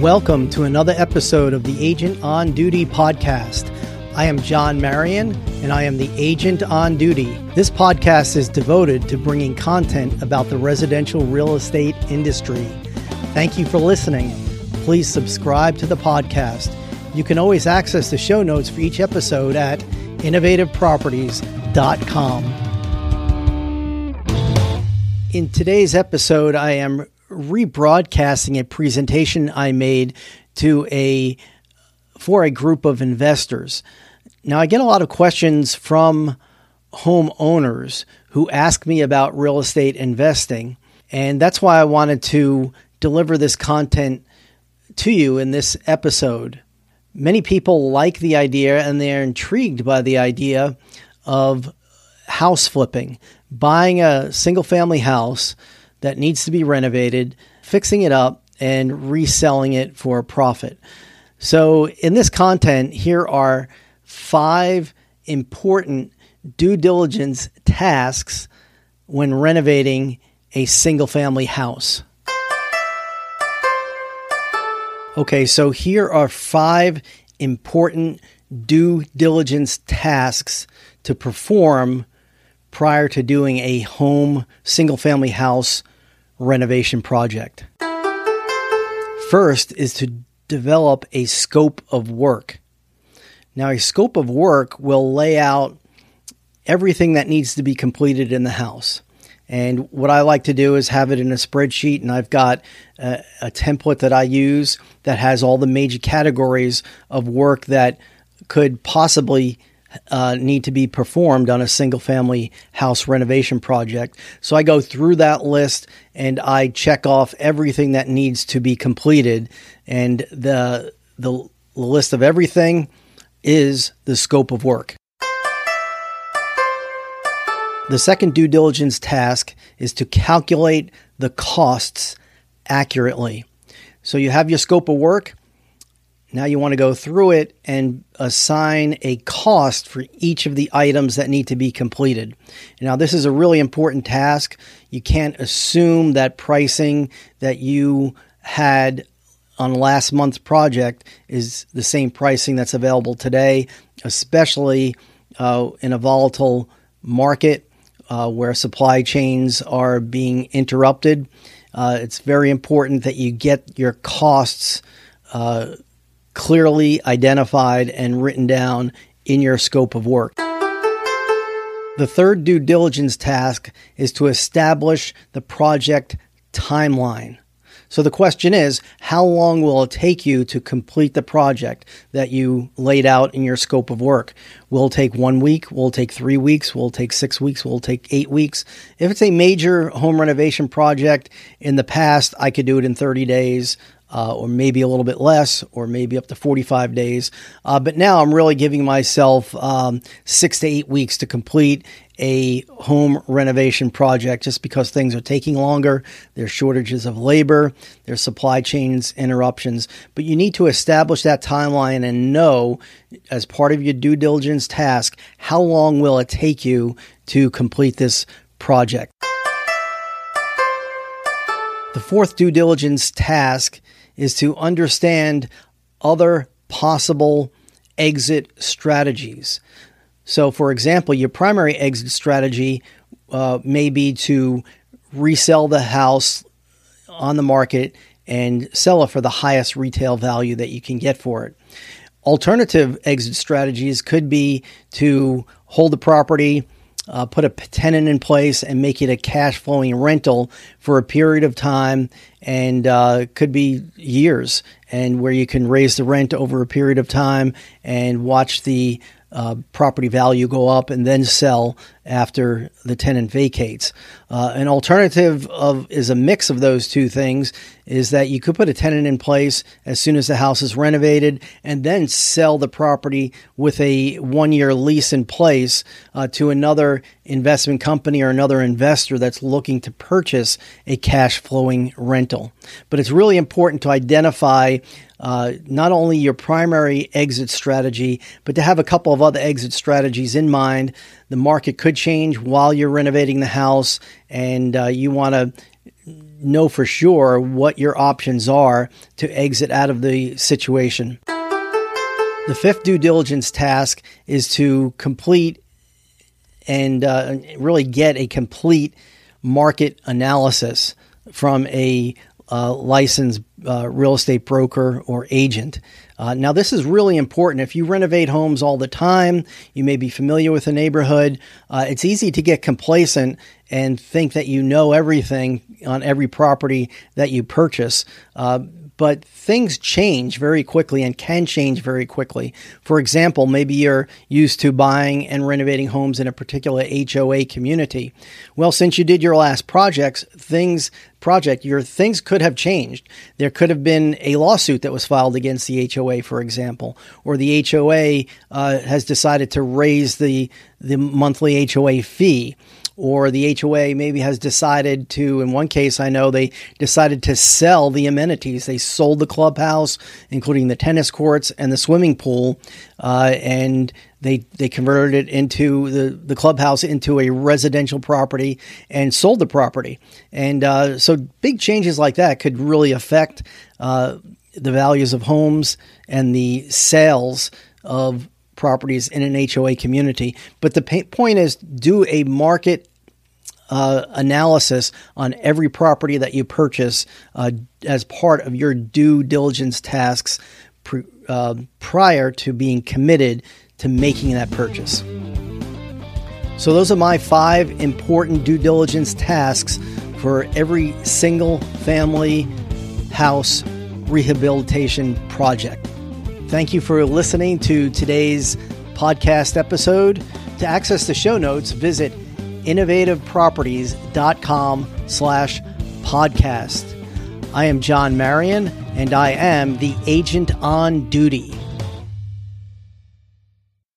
Welcome to another episode of the Agent on Duty podcast. I am John Marion, and I am the Agent on Duty. This podcast is devoted to bringing content about the residential real estate industry. Thank you for listening. Please subscribe to the podcast. You can always access the show notes for each episode at innovativeproperties.com. In today's episode, I am rebroadcasting a presentation I made to a for a group of investors. Now I get a lot of questions from homeowners who ask me about real estate investing, and that's why I wanted to deliver this content to you in this episode. Many people like the idea and they're intrigued by the idea of house flipping, buying a single family house that needs to be renovated, fixing it up, and reselling it for a profit. So, in this content, here are five important due diligence tasks when renovating a single family house. Okay, so here are five important due diligence tasks to perform prior to doing a home single family house renovation project. First is to develop a scope of work. Now, a scope of work will lay out everything that needs to be completed in the house. And what I like to do is have it in a spreadsheet, and I've got a, a, template that I use that has all the major categories of work that could possibly uh, need to be performed on a single family house renovation project. So I go through that list and I check off everything that needs to be completed. And the, the list of everything is the scope of work. The second due diligence task is to calculate the costs accurately. So you have your scope of work now you want to go through it and assign a cost for each of the items that need to be completed. Now, this is a really important task. You can't assume that pricing that you had on last month's project is the same pricing that's available today, especially uh, in a volatile market uh, where supply chains are being interrupted. Uh, it's very important that you get your costs uh, clearly identified and written down in your scope of work. The third due diligence task is to establish the project timeline. So the question is, how long will it take you to complete the project that you laid out in your scope of work? Will it take one week? Will it take three weeks? Will it take six weeks? Will it take eight weeks? If it's a major home renovation project, in the past, I could do it in 30 days uh, or maybe a little bit less, or maybe up to 45 days. Uh, but now I'm really giving myself um, six to eight weeks to complete a home renovation project just because things are taking longer. There's shortages of labor, there's supply chains interruptions. But you need to establish that timeline and know, as part of your due diligence task, how long will it take you to complete this project. The fourth due diligence task is to understand other possible exit strategies. So, for example, your primary exit strategy uh, may be to resell the house on the market and sell it for the highest retail value that you can get for it. Alternative exit strategies could be to hold the property uh, put a tenant in place and make it a cash flowing rental for a period of time and uh, could be years and where you can raise the rent over a period of time and watch the uh, property value go up and then sell after the tenant vacates. Uh, an alternative of is a mix of those two things is that you could put a tenant in place as soon as the house is renovated and then sell the property with a one year lease in place uh, to another investment company or another investor that's looking to purchase a cash flowing rental. But it's really important to identify uh, not only your primary exit strategy, but to have a couple of other exit strategies in mind. The market could change while you're renovating the house, and uh, you want to know for sure what your options are to exit out of the situation. The fifth due diligence task is to complete and uh, really get a complete market analysis from a uh, licensed uh, real estate broker or agent. Uh, now, this is really important. If you renovate homes all the time, you may be familiar with the neighborhood. Uh, it's easy to get complacent and think that you know everything on every property that you purchase. But things change very quickly and can change very quickly. For example, maybe you're used to buying and renovating homes in a particular HOA community. Well, since you did your last projects, things project, your things could have changed. There could have been a lawsuit that was filed against the HOA, for example, or the HOA uh, has decided to raise the the monthly HOA fee or the HOA maybe has decided to, in one case, I know they decided to sell the amenities. They sold the clubhouse, including the tennis courts and the swimming pool, uh, and they they converted it into the, the clubhouse into a residential property and sold the property. And uh, so big changes like that could really affect uh, the values of homes and the sales of properties in an HOA community. But the point is, do a market uh, analysis on every property that you purchase uh, as part of your due diligence tasks uh, prior to being committed to making that purchase. So, those are my five important due diligence tasks for every single family house rehabilitation project. Thank you for listening to today's podcast episode. To access the show notes, visit innovativeproperties.com slash podcast. I am John Marion, and I am the agent on duty.